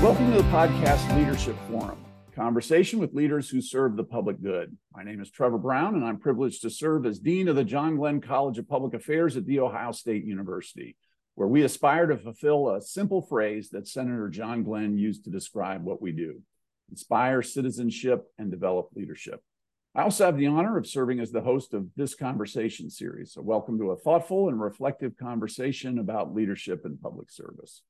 Welcome to the podcast Leadership Forum, conversation with leaders who serve the public good. My name is Trevor Brown, and I'm privileged to serve as Dean of the John Glenn College of Public Affairs at The Ohio State University, where we aspire to fulfill a simple phrase that Senator John Glenn used to describe what we do inspire citizenship and develop leadership. I also have the honor of serving as the host of this conversation series. So, welcome to a thoughtful and reflective conversation about leadership and public service.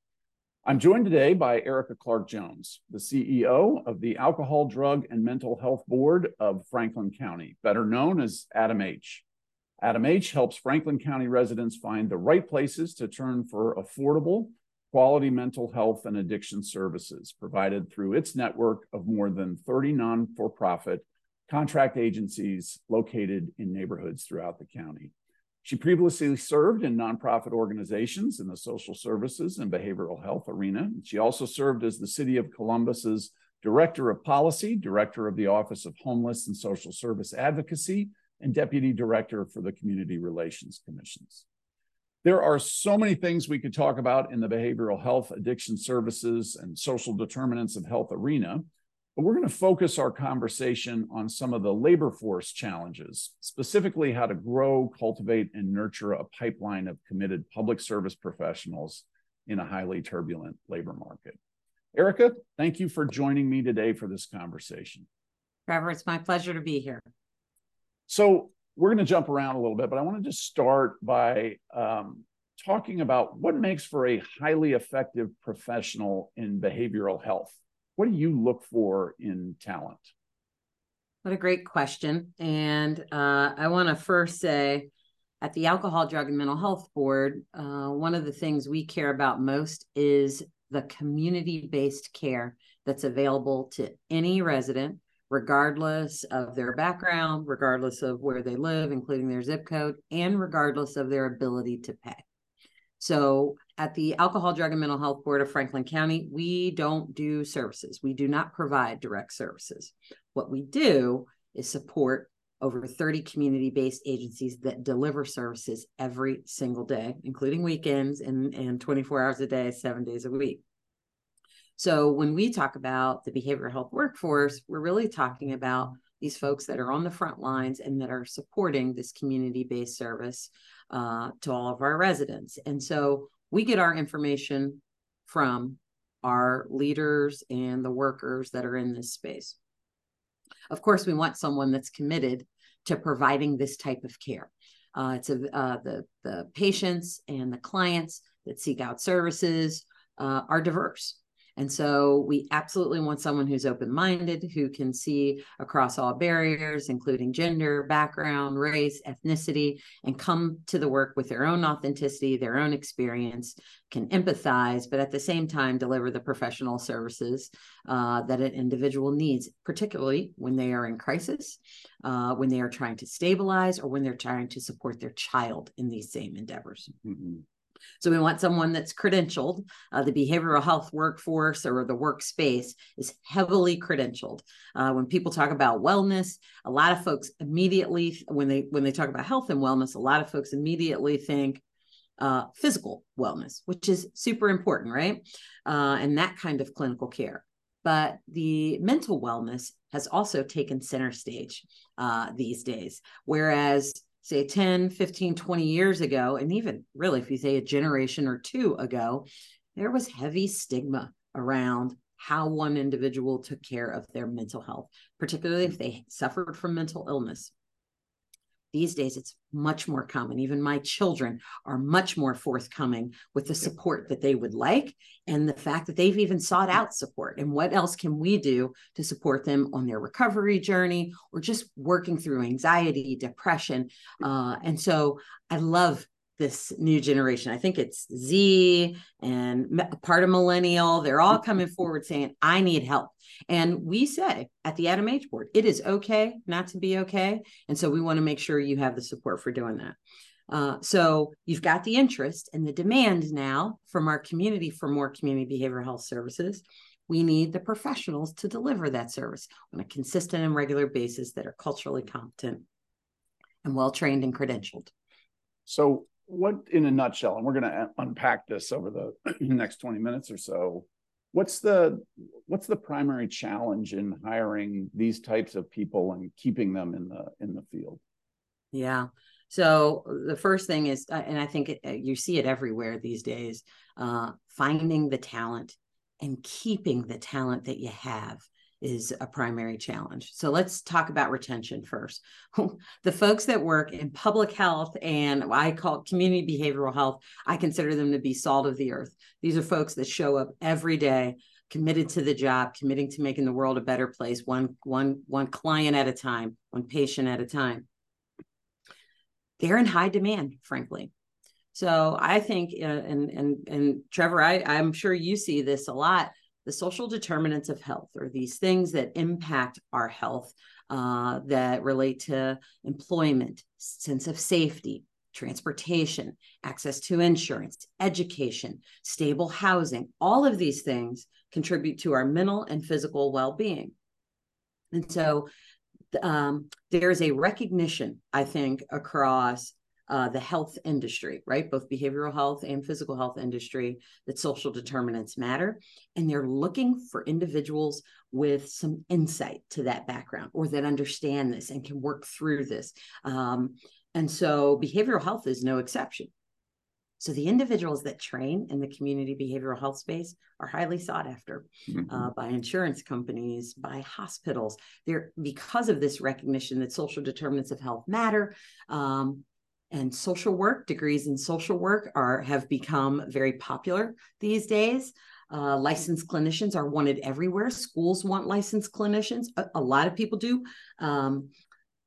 I'm joined today by Erika Clark Jones, the CEO of the Alcohol, Drug, and Mental Health Board of Franklin County, better known as ADAMH. Adam H helps Franklin County residents find the right places to turn for affordable, quality mental health and addiction services provided through its network of more than 30 non for profit contract agencies located in neighborhoods throughout the county. She previously served in nonprofit organizations in the social services and behavioral health arena. She also served as the City of Columbus's Director of Policy, Director of the Office of Homeless and Social Service Advocacy, and Deputy Director for the Community Relations Commissions. There are so many things we could talk about in the behavioral health, addiction services, and social determinants of health arena. But we're going to focus our conversation on some of the labor force challenges, specifically how to grow, cultivate, and nurture a pipeline of committed public service professionals in a highly turbulent labor market. Erika, thank you for joining me today for this conversation. Trevor, it's my pleasure to be here. So, we're going to jump around a little bit, but I want to just start by um, talking about what makes for a highly effective professional in behavioral health what do you look for in talent? What a great question. And uh, I want to first say at the Alcohol, Drug, and Mental Health Board, uh, one of the things we care about most is the community based care that's available to any resident, regardless of their background, regardless of where they live, including their zip code, and regardless of their ability to pay. So at the Alcohol, Drug, and Mental Health Board of Franklin County, we don't do services. We do not provide direct services. What we do is support over 30 community based agencies that deliver services every single day, including weekends and, and 24 hours a day, seven days a week. So when we talk about the behavioral health workforce, we're really talking about these folks that are on the front lines and that are supporting this community based service uh, to all of our residents. And so we get our information from our leaders and the workers that are in this space. Of course, we want someone that's committed to providing this type of care. Uh, it's a, uh, the the patients and the clients that seek out services uh, are diverse. And so we absolutely want someone who's open minded, who can see across all barriers, including gender, background, race, ethnicity, and come to the work with their own authenticity, their own experience, can empathize, but at the same time deliver the professional services uh, that an individual needs, particularly when they are in crisis, uh, when they are trying to stabilize, or when they're trying to support their child in these same endeavors. Mm-hmm. So we want someone that's credentialed. Uh, the behavioral health workforce or the workspace is heavily credentialed. Uh, when people talk about wellness, a lot of folks immediately, when they when they talk about health and wellness, a lot of folks immediately think uh, physical wellness, which is super important, right? Uh, and that kind of clinical care. But the mental wellness has also taken center stage uh, these days, whereas say 10, 15, 20 years ago, and even really if you say a generation or two ago, there was heavy stigma around how one individual took care of their mental health, particularly if they suffered from mental illness. These days, it's much more common. Even my children are much more forthcoming with the support that they would like and the fact that they've even sought out support. And what else can we do to support them on their recovery journey or just working through anxiety, depression? Uh, and so I love this new generation. I think it's Z and part of millennial. They're all coming forward saying, I need help. And we say at the ADAMH board, it is okay not to be okay. And so we want to make sure you have the support for doing that. Uh, so you've got the interest and the demand now from our community for more community behavioral health services. We need the professionals to deliver that service on a consistent and regular basis that are culturally competent and well trained and credentialed. So, what in a nutshell, and we're going to unpack this over the next 20 minutes or so, what's the what's the primary challenge in hiring these types of people and keeping them in the in the field? Yeah. So the first thing is uh, and i think it, uh, you see it everywhere these days uh, finding the talent and keeping the talent that you have is a primary challenge. So let's talk about retention first. the folks that work in public health and I call community behavioral health, I consider them to be salt of the earth. These are folks that show up every day committed to the job, committing to making the world a better place, one one one client at a time, one patient at a time. They're in high demand, frankly. So I think, uh, and and and Trevor, I, I'm sure you see this a lot the social determinants of health or these things that impact our health uh, that relate to employment, sense of safety, transportation, access to insurance, education, stable housing, all of these things contribute to our mental and physical well being. And so um, there's a recognition, I think, across uh, the health industry, right? Both behavioral health and physical health industry, that social determinants matter. And they're looking for individuals with some insight to that background or that understand this and can work through this. Um, and so behavioral health is no exception. So the individuals that train in the community behavioral health space are highly sought after mm-hmm. uh, by insurance companies, by hospitals. They're because of this recognition that social determinants of health matter. Um, and social work degrees in social work are have become very popular these days. Uh, licensed clinicians are wanted everywhere. Schools want licensed clinicians. A, a lot of people do. Um,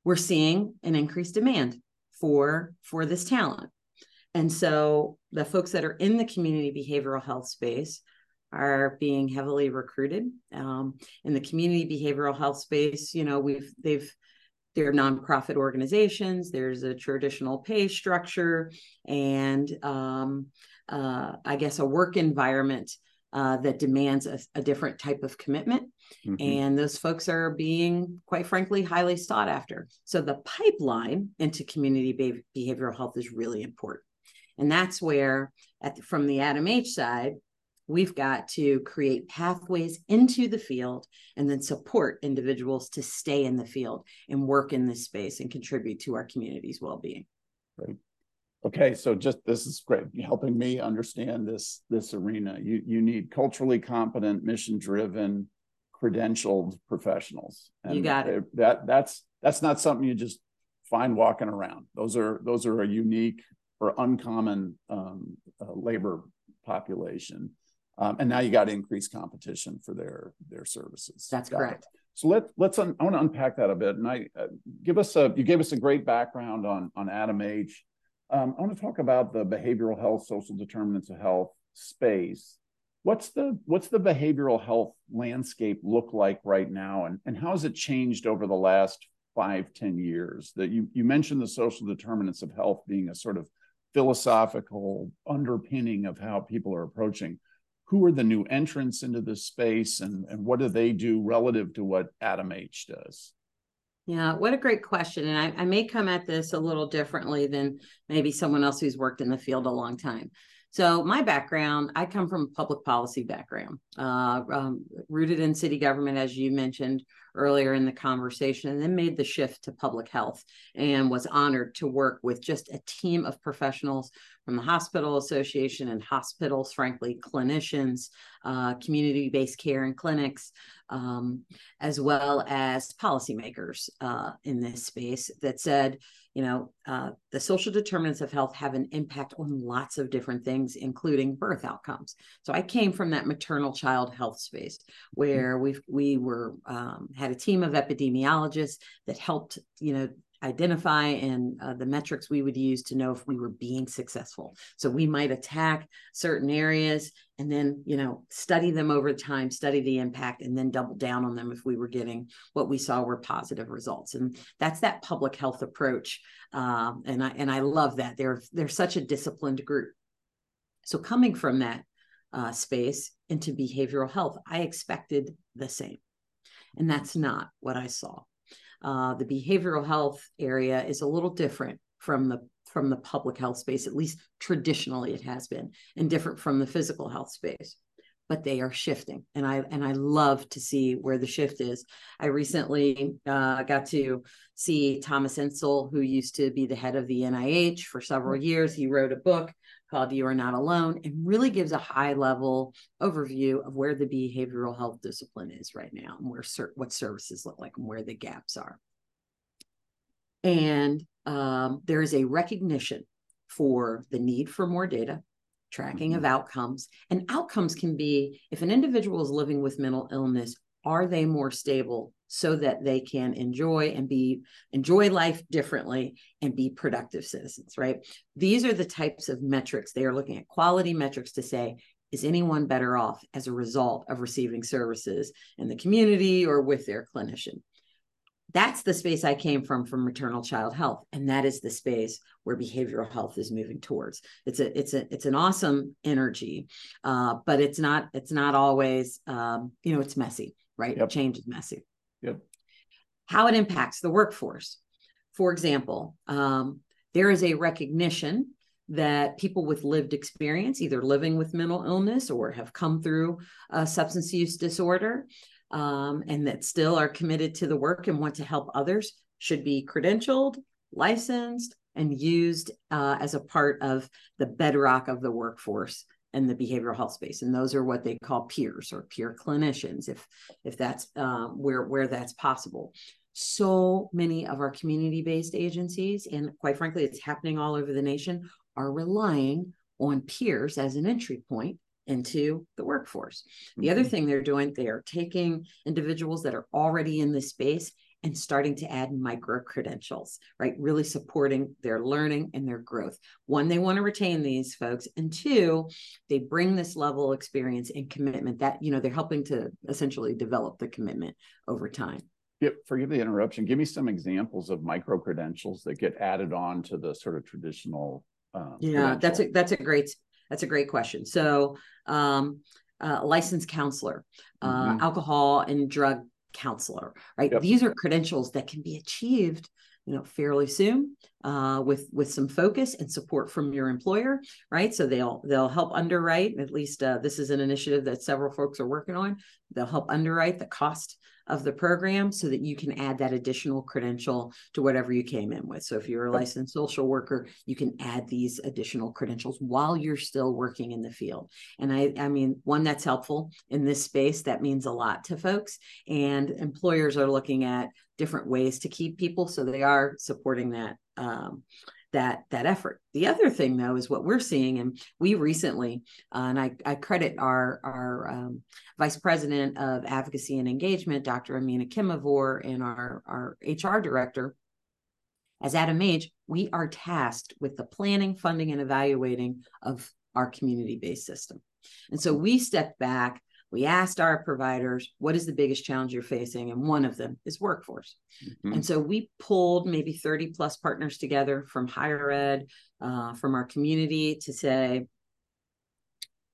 we're seeing an increased demand for for this talent. And so the folks that are in the community behavioral health space are being heavily recruited. Um, in the community behavioral health space you know we've they've they're nonprofit organizations. There's a traditional pay structure and um, uh, I guess a work environment uh, that demands a, a, different type of commitment. Mm-hmm. And those folks are being, quite frankly, highly sought after. So the pipeline into community be- behavioral health is really important. And that's where, at the, from the ADAMH side, we've got to create pathways into the field and then support individuals to stay in the field and work in this space and contribute to our community's well-being. Great. okay so just this is great helping me understand this this arena. You you need culturally competent mission driven credentialed professionals. And you got it. that that's that's not something you just find walking around. Those are those are a unique or uncommon um, uh, labor population um, and now you got increased competition for their their services. That's got correct. It. So let let's un, I want to unpack that a bit, and I uh, give us a you gave us a great background on on ADAMH. Um, I want to talk about the behavioral health, social determinants of health space. What's the what's the behavioral health landscape look like right now, and and how has it changed over the last five ten years? That you you mentioned the social determinants of health being a sort of philosophical underpinning of how people are approaching who are the new entrants into this space and, and what do they do relative to what ADAMH does? Yeah, what a great question. And I, I, may come at this a little differently than maybe someone else who's worked in the field a long time. So, my background, I come from a public policy background, uh, um, rooted in city government, as you mentioned earlier in the conversation, and then made the shift to public health and was honored to work with just a team of professionals from the Hospital Association and hospitals, frankly, clinicians, uh, community based care and clinics, um, as well as policymakers uh, in this space that said, you know, uh, the social determinants of health have an impact on lots of different things, including birth outcomes. So I came from that maternal child health space where we we were um, had a team of epidemiologists that helped, you know, identify and uh, the metrics we would use to know if we were being successful. So we might attack certain areas and then, you know, study them over time, study the impact, and then double down on them if we were getting what we saw were positive results. And that's that public health approach. Um, and I and I love that. They're they're such a disciplined group. So coming from that uh, space into behavioral health, I expected the same. And that's not what I saw uh, the behavioral health area is a little different from the from the public health space at least traditionally it has been and different from the physical health space. But they are shifting and i and i love to see where the shift is. I recently uh, got to see thomas insel who used to be the head of the nih for several years. He wrote a book called you are not alone and really gives a high level overview of where the behavioral health discipline is right now and where what services look like and where the gaps are and um, there is a recognition for the need for more data tracking mm-hmm. of outcomes. And outcomes can be if an individual is living with mental illness, are they more stable so that they can enjoy and be enjoy life differently and be productive citizens, right? These are the types of metrics they are looking at quality metrics to say is anyone better off as a result of receiving services in the community or with their clinician? that's the space I came from from maternal child health, and that is the space where behavioral health is moving towards. It's a it's a it's an awesome energy, uh, but it's not it's not always um, you know it's messy, right? Yep. Change is messy. Yep. How it impacts the workforce, for example, um, there is a recognition that people with lived experience, either living with mental illness or have come through a substance use disorder, um, and that still are committed to the work and want to help others should be credentialed, licensed, and used uh, as a part of the bedrock of the workforce and the behavioral health space. And those are what they call peers or peer clinicians, if if that's um, where where that's possible. So many of our community-based agencies, and quite frankly, it's happening all over the nation, are relying on peers as an entry point into the workforce. The mm-hmm. other thing they're doing, they are taking individuals that are already in this space and starting to add micro credentials, right? Really supporting their learning and their growth. One, they want to retain these folks. And two, they bring this level of experience and commitment that, you know, they're helping to essentially develop the commitment over time. Yep, forgive the interruption. Give me some examples of micro credentials that get added on to the sort of traditional. Um, yeah, that's a that's a great that's a great question. So, um, uh, licensed counselor, uh, mm-hmm. alcohol and drug counselor, right? Yep. These are credentials that can be achieved, you know, fairly soon uh, with with some focus and support from your employer, right? So they'll they'll help underwrite. At least uh, this is an initiative that several folks are working on. They'll help underwrite the cost of the program so that you can add that additional credential to whatever you came in with. So if you're a licensed social worker, you can add these additional credentials while you're still working in the field. And I, I mean, one that's helpful in this space, that means a lot to folks. And employers are looking at different ways to keep people. So they are supporting that. Um, that that effort. The other thing, though, is what we're seeing, and we recently, uh, and I, I credit our our um, vice president of advocacy and engagement, Dr. Amina Kimavor, and our our HR director, as ADAMH. We are tasked with the planning, funding, and evaluating of our community based system, and so we stepped back we asked our providers, what is the biggest challenge you're facing? And one of them is workforce. Mm-hmm. And so we pulled maybe 30 plus partners together from higher ed, uh, from our community to say,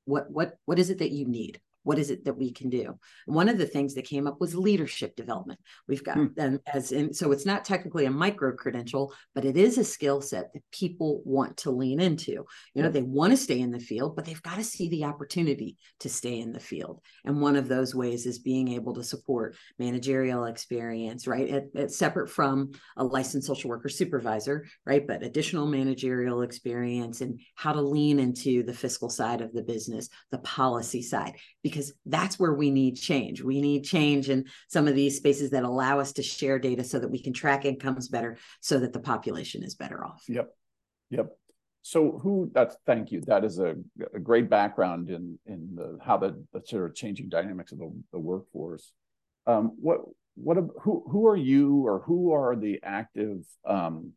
what, what, what is it that you need? What is it that we can do? One of the things that came up was leadership development. We've got hmm. and as in so it's not technically a micro credential but it is a skill set that people want to lean into. You know they want to stay in the field but they've got to see the opportunity to stay in the field. And one of those ways is being able to support managerial experience right? It's separate from a licensed social worker supervisor right? But additional managerial experience and how to lean into the fiscal side of the business the policy side. Because because that's where we need change. We need change in some of these spaces that allow us to share data so that we can track incomes better so that the population is better off. Yep. Yep. So who that's thank you. That is a, a great background in in the how the, the sort of changing dynamics of the, the workforce. Um, what what who who are you or who are the active um,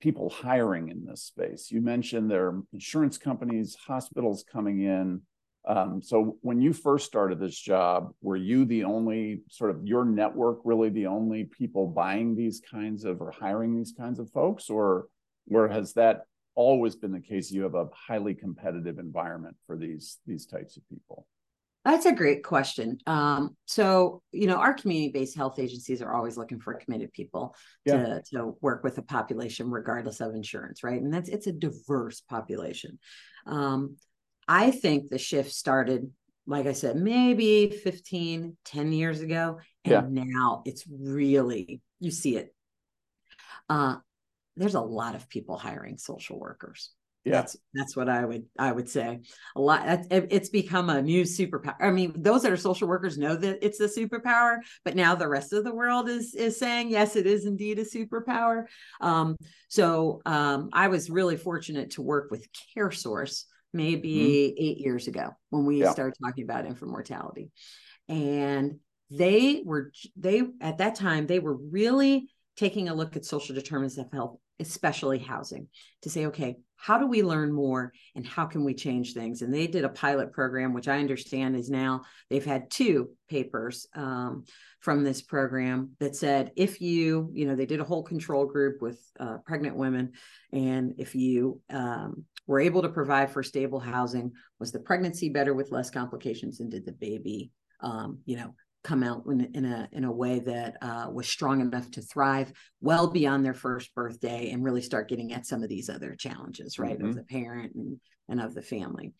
people hiring in this space? You mentioned there are insurance companies, hospitals coming in. Um, so when you first started this job, were you the only sort of your network really the only people buying these kinds of or hiring these kinds of folks, or where has that always been the case? You have a highly competitive environment for these these types of people. That's a great question. Um, so, you know, our community-based health agencies are always looking for committed people yeah. to, to work with a population, regardless of insurance, right? And that's it's a diverse population. Um, I think the shift started like I said, maybe 15, 10 years ago. And yeah. now it's really, you see it. Uh, there's a lot of people hiring social workers. Yeah. That's that's what I would I would say. A lot it's become a new superpower. I mean, those that are social workers know that it's a superpower, but now the rest of the world is is saying yes, it is indeed a superpower. Um, so um, I was really fortunate to work with CareSource maybe mm-hmm. eight years ago when we yeah. started talking about infant mortality, and they were they at that time they were really taking a look at social determinants of health especially housing, to say, okay, how do we learn more and how can we change things? And they did a pilot program, which I understand is now they've had two papers um, from this program that said if you, you know, they did a whole control group with uh, pregnant women, and if you um, were able to provide for stable housing, was the pregnancy better with less complications, and did the baby, um, you know, come out in, in a in a way that uh, was strong enough to thrive well beyond their first birthday and really start getting at some of these other challenges, right, mm-hmm. of the parent and and of the family.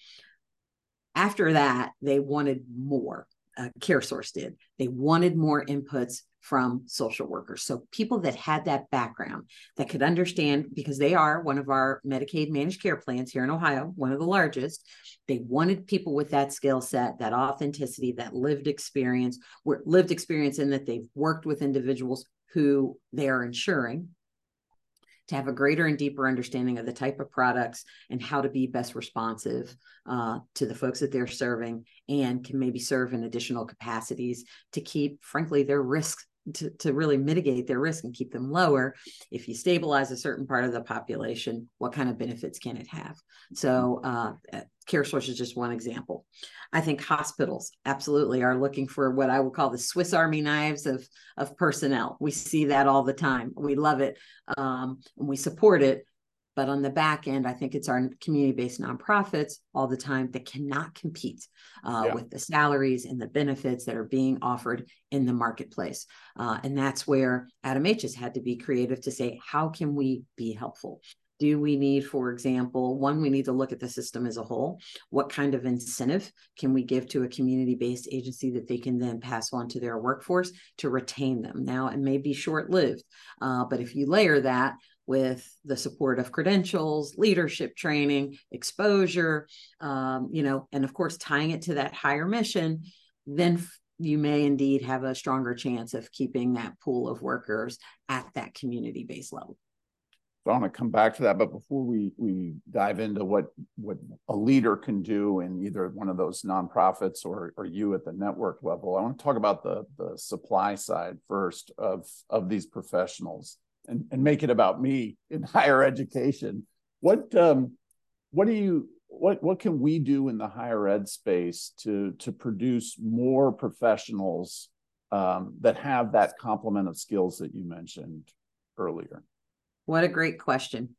After that, they wanted more. Uh, CareSource did. They wanted more inputs from social workers. So people that had that background that could understand, because they are one of our Medicaid managed care plans here in Ohio, one of the largest. They wanted people with that skill set, that authenticity, that lived experience, lived experience in that they've worked with individuals who they are insuring to have a greater and deeper understanding of the type of products and how to be best responsive uh, to the folks that they're serving and can maybe serve in additional capacities to keep, frankly, their risks to, to really mitigate their risk and keep them lower if you stabilize a certain part of the population what kind of benefits can it have? So uh, uh CareSource is just one example. I think hospitals absolutely are looking for what i would call the swiss army knives of of personnel. We see that all the time. We love it um, and we support it but on the back end, I think it's our community based nonprofits all the time that cannot compete uh, yeah. with the salaries and the benefits that are being offered in the marketplace. Uh, and that's where ADAMH has had to be creative to say, how can we be helpful? Do we need, for example, one, we need to look at the system as a whole. What kind of incentive can we give to a community based agency that they can then pass on to their workforce to retain them? Now, it may be short lived, uh, but if you layer that with the support of credentials, leadership training, exposure, um, you know, and of course tying it to that higher mission, then you may indeed have a stronger chance of keeping that pool of workers at that community based level. So I want to come back to that, but before we we dive into what what a leader can do in either one of those nonprofits or or you at the network level, I want to talk about the the supply side first of of these professionals and, and make it about me in higher education. What um, what do you what what can we do in the higher ed space to to produce more professionals um, that have that complement of skills that you mentioned earlier? What a great question.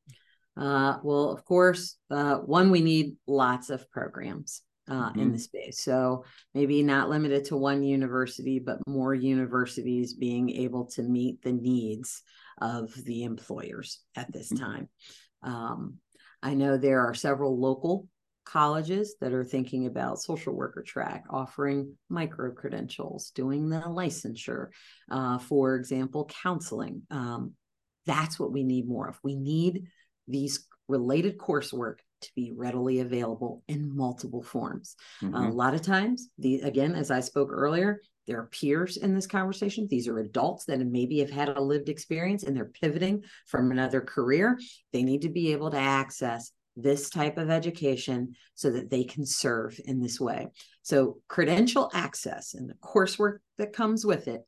Uh, well, of course, uh, one, we need lots of programs uh, mm-hmm. in the space. So maybe not limited to one university, but more universities being able to meet the needs of the employers at this mm-hmm. time. Um, I know there are several local colleges that are thinking about social worker track, offering micro credentials, doing the licensure, uh, for example, counseling. Um, that's what we need more of. We need these related coursework to be readily available in multiple forms. Mm-hmm. Uh, a lot of times, the again, as I spoke earlier, there are peers in this conversation. These are adults that maybe have had a lived experience and they're pivoting from another career. They need to be able to access this type of education so that they can serve in this way. So, credential access and the coursework that comes with it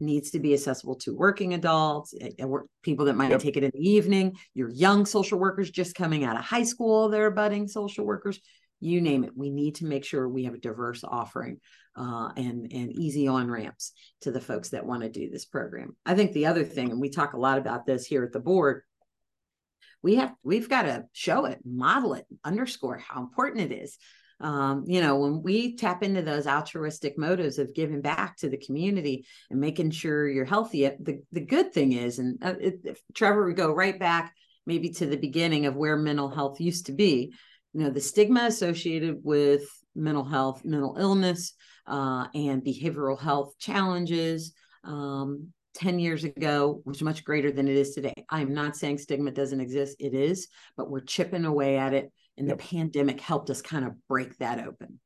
needs to be accessible to working adults, eh, eh, people that might yep. take it in the evening, your young social workers just coming out of high school, they're budding social workers, you name it. We need to make sure we have a diverse offering uh, and and easy on ramps to the folks that want to do this program. I think the other thing, and we talk a lot about this here at the board, we have we've got to show it, model it, underscore how important it is um, you know, when we tap into those altruistic motives of giving back to the community and making sure you're healthy, the, the good thing is, and uh, Trevor would go right back maybe to the beginning of where mental health used to be, you know, the stigma associated with mental health, mental illness, uh, and behavioral health challenges. Um, 10 years ago was much greater than it is today. I'm not saying stigma doesn't exist, it is, but we're chipping away at it. And yep. the pandemic helped us kind of break that open.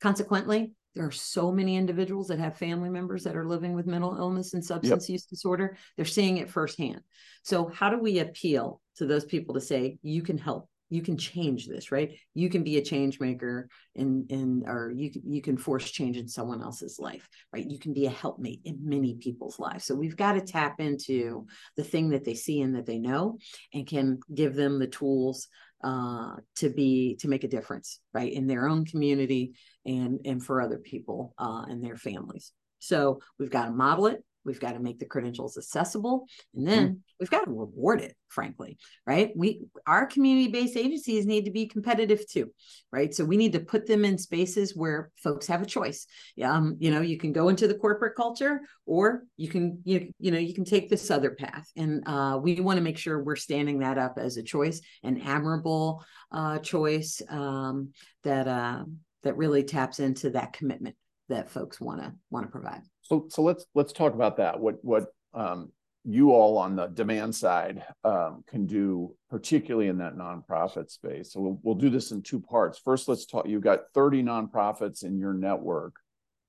Consequently, there are so many individuals that have family members that are living with mental illness and substance yep. use disorder. They're seeing it firsthand. So, how do we appeal to those people to say, you can help? You can change this, right? You can be a change maker in, in or you, you can force change in someone else's life, right? You can be a helpmate in many people's lives. So we've got to tap into the thing that they see and that they know and can give them the tools uh, to be to make a difference right in their own community and and for other people uh, and their families. So we've got to model it We've got to make the credentials accessible and then mm we've got to reward it, frankly, right? We our community-based agencies need to be competitive too, right? So we need to put them in spaces where folks have a choice. Um, you know, you can go into the corporate culture or you can you, you know, you can take this other path. And uh, we want to make sure we're standing that up as a choice, an admirable uh, choice um, that uh, that really taps into that commitment that folks want to want to provide. So so let's let's talk about that. What what um, you all on the demand side um, can do, particularly in that nonprofit space. So we'll we'll do this in two parts. First, let's talk. You've got 30 nonprofits in your network.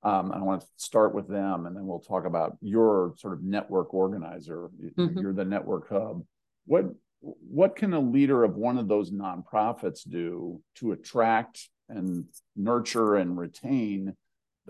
Um, I want to start with them, and then we'll talk about your sort of network organizer. Mm-hmm. You're the network hub. What what can a leader of one of those nonprofits do to attract and nurture and retain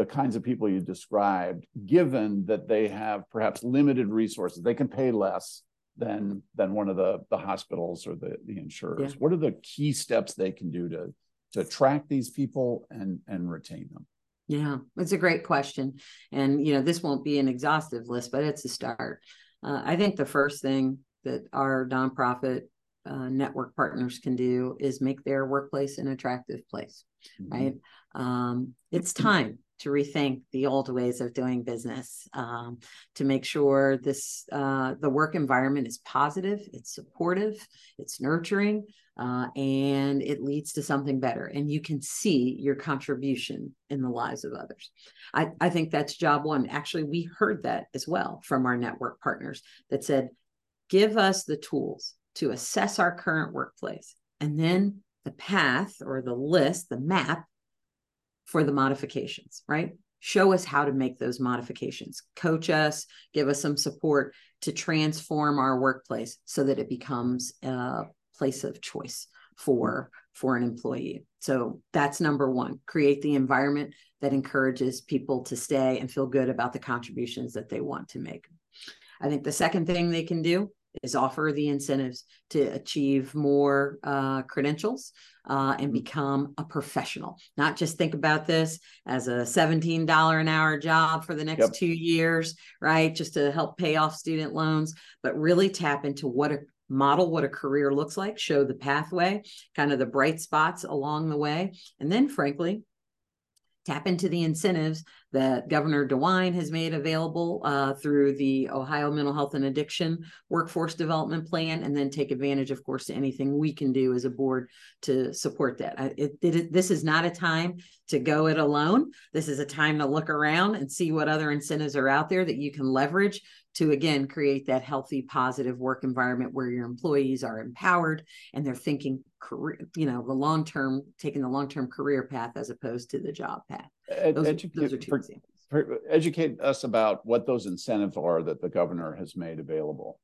the kinds of people you described, given that they have perhaps limited resources, they can pay less than than one of the the hospitals or the the insurers. Yeah. What are the key steps they can do to to attract these people and and retain them? Yeah, it's a great question, and you know this won't be an exhaustive list, but it's a start. Uh, I think the first thing that our nonprofit uh, network partners can do is make their workplace an attractive place, mm-hmm. right? Um, it's time to rethink the old ways of doing business um, to make sure this uh, the work environment is positive it's supportive it's nurturing uh, and it leads to something better. And you can see your contribution in the lives of others. I, I think that's job one. Actually we heard that as well from our network partners that said give us the tools to assess our current workplace. And then the path or the list the map for the modifications, right? Show us how to make those modifications. Coach us, give us some support to transform our workplace so that it becomes a place of choice for for an employee. So that's number 1. Create the environment that encourages people to stay and feel good about the contributions that they want to make. I think the second thing they can do is offer the incentives to achieve more uh, credentials uh, and mm-hmm. become a professional. Not just think about this as a $17 an hour job for the next yep. two years, right? Just to help pay off student loans, but really tap into what a model what a career looks like, show the pathway, kind of the bright spots along the way. And then, frankly, tap into the incentives that Governor DeWine has made available uh, through the Ohio Mental Health and Addiction Workforce Development Plan, and then take advantage, of course, to anything we can do as a board to support that. It, it, this is not a time to go it alone. This is a time to look around and see what other incentives are out there that you can leverage to again create that healthy positive work environment where your employees are empowered and they're thinking career you know the long term taking the long term career path as opposed to the job path. Those, educate, those are two for, examples. For, educate us about what those incentives are that the governor has made available.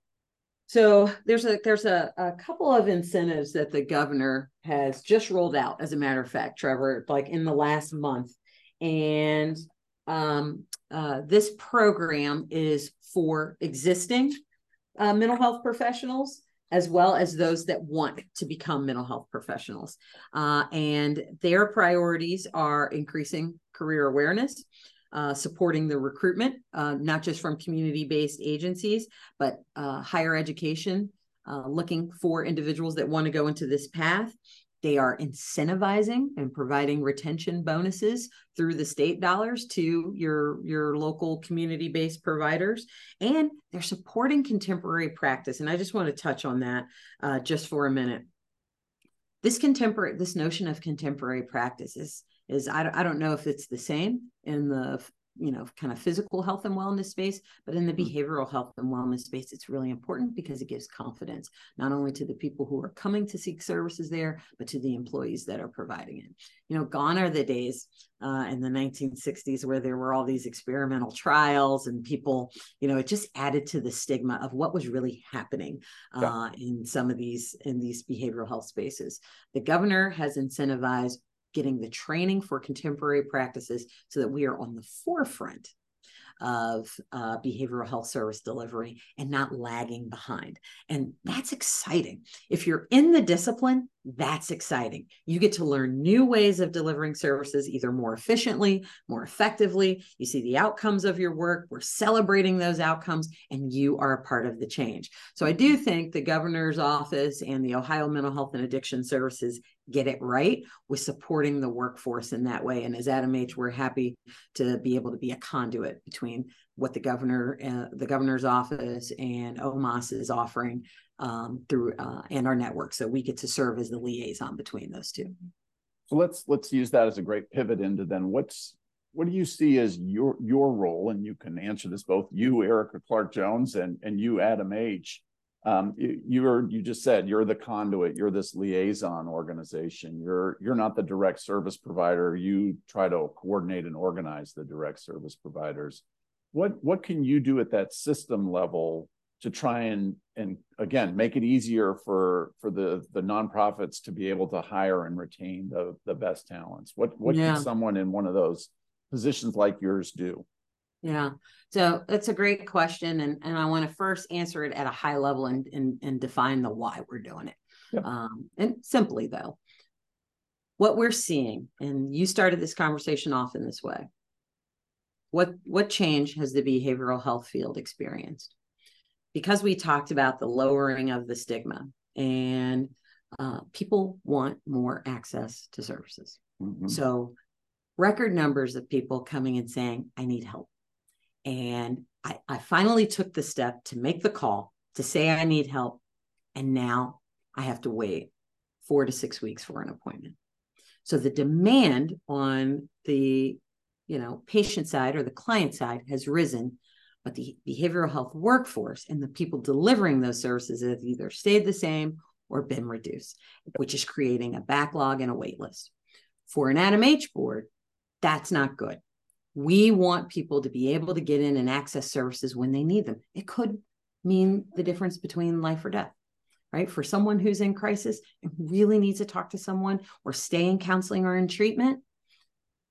So there's a there's a, a couple of incentives that the governor has just rolled out as a matter of fact trevor like in the last month. And um, uh, this program is for existing uh, mental health professionals as well as those that want to become mental health professionals. Uh, and their priorities are increasing career awareness, uh, supporting the recruitment, uh, not just from community based agencies, but uh, higher education, uh, looking for individuals that want to go into this path, they are incentivizing and providing retention bonuses through the state dollars to your, your local community based providers. And they're supporting contemporary practice. And I just want to touch on that uh, just for a minute this contemporary this notion of contemporary practice is is I, I don't know if it's the same in the you know kind of physical health and wellness space but in the mm. behavioral health and wellness space it's really important because it gives confidence not only to the people who are coming to seek services there but to the employees that are providing it you know gone are the days uh, in the 1960s where there were all these experimental trials and people you know it just added to the stigma of what was really happening uh, yeah. in some of these in these behavioral health spaces the governor has incentivized getting the training for contemporary practices so that we are on the forefront of uh, behavioral health service delivery and not lagging behind. And that's exciting. If you're in the discipline, that's exciting. You get to learn new ways of delivering services either more efficiently, more effectively. You see the outcomes of your work. We're celebrating those outcomes, and you are a part of the change. So I do think the governor's office and the Ohio Mental Health and Addiction Services get it right with supporting the workforce in that way. And as ADAMH, we're happy to be able to be a conduit between what the governor, uh, the governor's office, and OMAS is offering um, through uh, and our network. So we get to serve as the liaison between those two. So let's let's use that as a great pivot into then what's what do you see as your your role? And you can answer this both you, Erika Clark Jones, and and you, ADAMH. Um, you, you're you just said you're the conduit. You're this liaison organization. You're you're not the direct service provider. You try to coordinate and organize the direct service providers. What what can you do at that system level to try and and again make it easier for for the the nonprofits to be able to hire and retain the the best talents. What what yeah. can someone in one of those positions like yours do? Yeah. So that's a great question and and i want to first answer it at a high level and and, and define the why we're doing it. Yep. um and simply though what we're seeing and you started this conversation off in this way what what change has the behavioral health field experienced because we talked about the lowering of the stigma and uh, people want more access to services. Mm-hmm. So, record numbers of people coming and saying, I need help. And I, I finally took the step to make the call to say, I need help. And now I have to wait four to six weeks for an appointment. So, the demand on the you know patient side or the client side has risen but the behavioral health workforce and the people delivering those services have either stayed the same or been reduced, which is creating a backlog and a wait list. For an ADAMH board, that's not good. We want people to be able to get in and access services when they need them. It could mean the difference between life or death, right? For someone who's in crisis and really needs to talk to someone or stay in counseling or in treatment,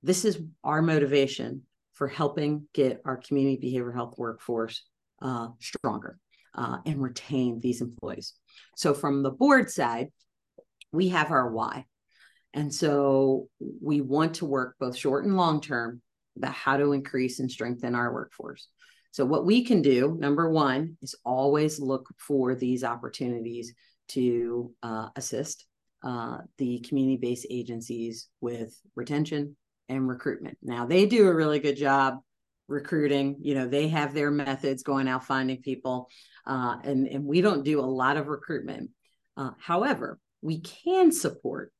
this is our motivation for helping get our community behavioral health workforce uh, stronger uh, and retain these employees. So, from the board side, we have our why. And so, we want to work both short and long term about how to increase and strengthen our workforce. So, what we can do, number one, is always look for these opportunities to uh, assist uh, the community based agencies with retention, and recruitment. Now they do a really good job recruiting. You know, they have their methods going out finding people, uh, and and we don't do a lot of recruitment. Uh, however, we can support,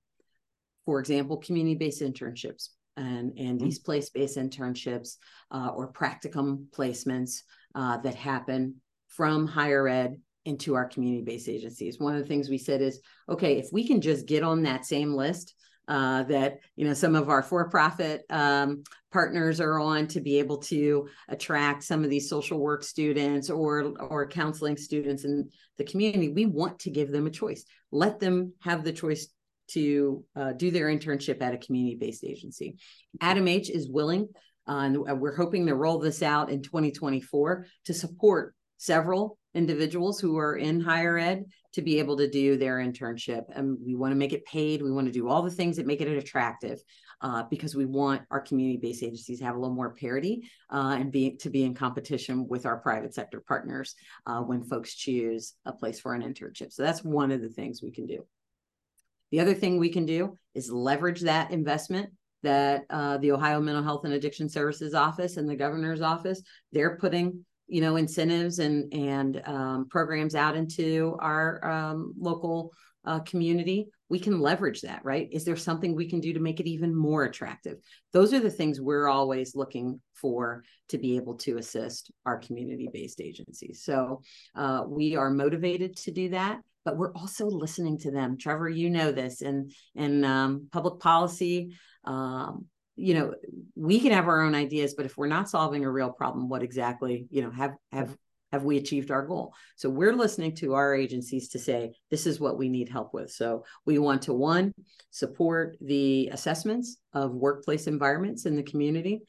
for example, community-based internships and and mm-hmm. these place-based internships uh, or practicum placements uh, that happen from higher ed into our community-based agencies. One of the things we said is, okay, if we can just get on that same list uh, that you know some of our for-profit um, partners are on to be able to attract some of these social work students or or counseling students in the community. We want to give them a choice. Let them have the choice to uh, do their internship at a community-based agency. ADAMH is willing uh, and we're hoping to roll this out in 2024 to support several individuals who are in higher ed to be able to do their internship. And we want to make it paid. We want to do all the things that make it attractive uh, because we want our community-based agencies to have a little more parity uh, and be to be in competition with our private sector partners uh, when folks choose a place for an internship. So that's one of the things we can do. The other thing we can do is leverage that investment that uh, the Ohio Mental Health and Addiction Services Office and the governor's office, they're putting you know incentives and and um, programs out into our um, local uh, community we can leverage that right? Is there something we can do to make it even more attractive? Those are the things we're always looking for to be able to assist our community based agencies. So uh, we are motivated to do that but we're also listening to them. Trevor you know this and in um, public policy um, you know we can have our own ideas but if we're not solving a real problem what exactly you know have have have we achieved our goal? So we're listening to our agencies to say this is what we need help with. So we want to one support the assessments of workplace environments in the community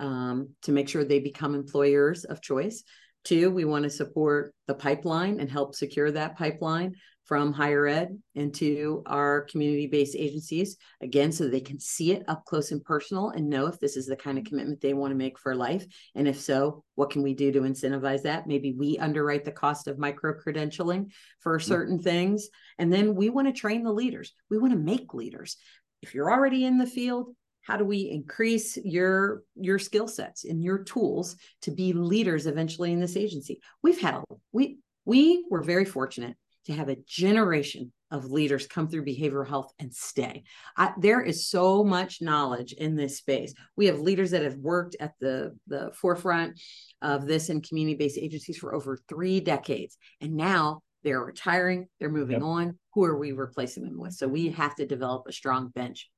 um, to make sure they become employers of choice. Two we want to support the pipeline and help secure that pipeline from higher ed into our community based agencies, again, so they can see it up close and personal and know if this is the kind of commitment they want to make for life. And if so, what can we do to incentivize that? Maybe we underwrite the cost of micro credentialing for certain mm-hmm. things. And then we want to train the leaders, we want to make leaders. If you're already in the field, how do we increase your your skill sets and your tools to be leaders eventually in this agency we've had a we we were very fortunate to have a generation of leaders come through behavioral health and stay. I, there is so much knowledge in this space. We have leaders that have worked at the, the forefront of this in community based agencies for over three decades. And now they're retiring, they're moving yep. on. Who are we replacing them with? So we have to develop a strong bench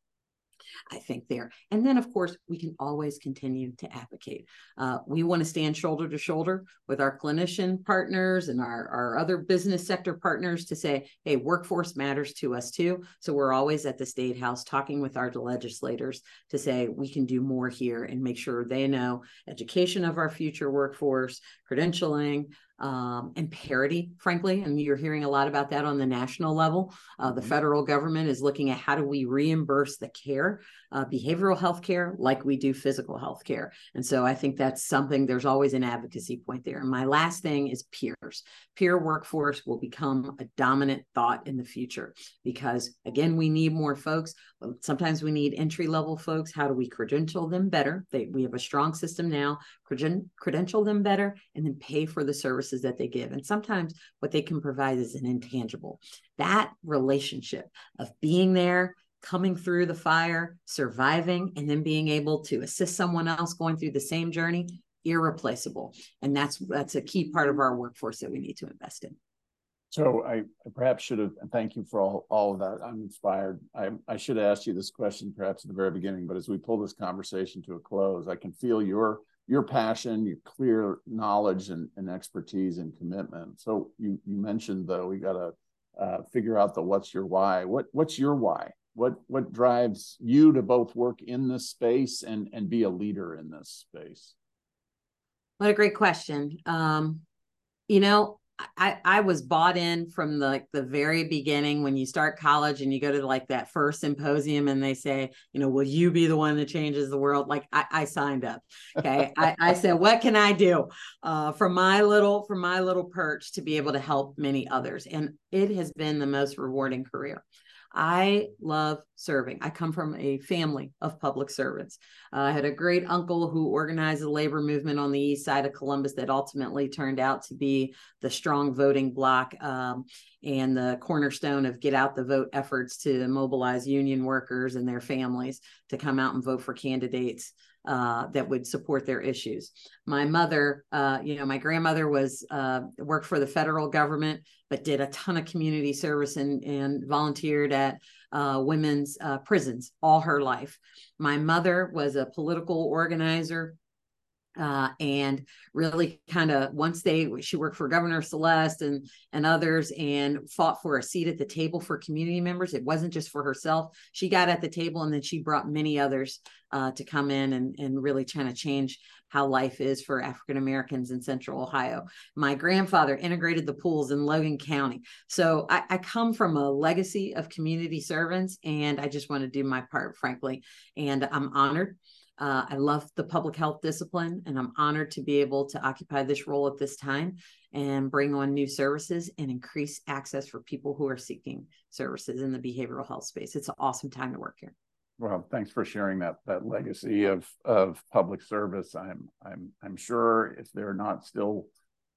I think, there. And then, of course, we can always continue to advocate. Uh, we want to stand shoulder to shoulder with our clinician partners and our, our other business sector partners to say, hey, workforce matters to us too. So we're always at the State House talking with our legislators to say we can do more here and make sure they know education of our future workforce, credentialing, um, and parity, frankly. And you're hearing a lot about that on the national level. Uh, the mm-hmm. federal government is looking at how do we reimburse the care, uh, behavioral health care, like we do physical health care. And so I think that's something, there's always an advocacy point there. And my last thing is peers. Peer workforce will become a dominant thought in the future because, again, we need more folks. Sometimes we need entry level folks. How do we credential them better? They, we have a strong system now, creden- credential them better, and then pay for the services that they give. And sometimes what they can provide is an intangible. That relationship of being there, coming through the fire, surviving, and then being able to assist someone else going through the same journey, irreplaceable. And that's that's a key part of our workforce that we need to invest in. So I, I perhaps should have, thank you for all, all of that. I'm inspired. I, I should have asked you this question perhaps at the very beginning, but as we pull this conversation to a close, I can feel your your passion, your clear knowledge and, and expertise and commitment. So you you mentioned though we got to uh, figure out the what's your why. What what's your why? What what drives you to both work in this space and and be a leader in this space? What a great question. Um, you know, I, I was bought in from the, like the very beginning when you start college and you go to like that first symposium and they say, you know, will you be the one that changes the world? Like I, I signed up. Okay. I, I said, what can I do uh, from my little, from my little perch to be able to help many others? And it has been the most rewarding career. I love serving. I come from a family of public servants. Uh, I had a great uncle who organized the labor movement on the east side of Columbus that ultimately turned out to be the strong voting bloc um, and the cornerstone of get out the vote efforts to mobilize union workers and their families to come out and vote for candidates uh, that would support their issues. My mother, uh, you know, my grandmother was uh, worked for the federal government, but did a ton of community service and, and volunteered at uh, women's uh, prisons all her life. My mother was a political organizer uh, and really kind of once they she worked for governor celeste and and others and fought for a seat at the table for community members it wasn't just for herself. She got at the table and then she brought many others uh, to come in and, and really trying to change how life is for african americans in central ohio. My grandfather integrated the pools in logan county. So I, I come from a legacy of community servants and i just want to do my part frankly. And i'm honored uh, I love the public health discipline, and I'm honored to be able to occupy this role at this time and bring on new services and increase access for people who are seeking services in the behavioral health space. It's an awesome time to work here. Well, thanks for sharing that that legacy of of public service. I'm I'm I'm sure if they're not still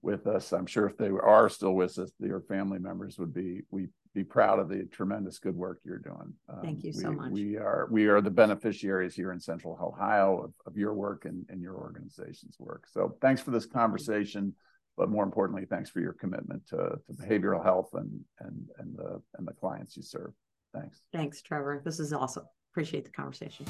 with us, I'm sure if they are still with us, your family members would be we be proud of the tremendous good work you're doing. Um, Thank you we, so much. We are we are the beneficiaries here in Central Ohio of, of your work and, and your organization's work. So thanks for this conversation, but more importantly, thanks for your commitment to, to behavioral health and and and the and the clients you serve. Thanks. Thanks, Trevor. This is awesome. Appreciate the conversation.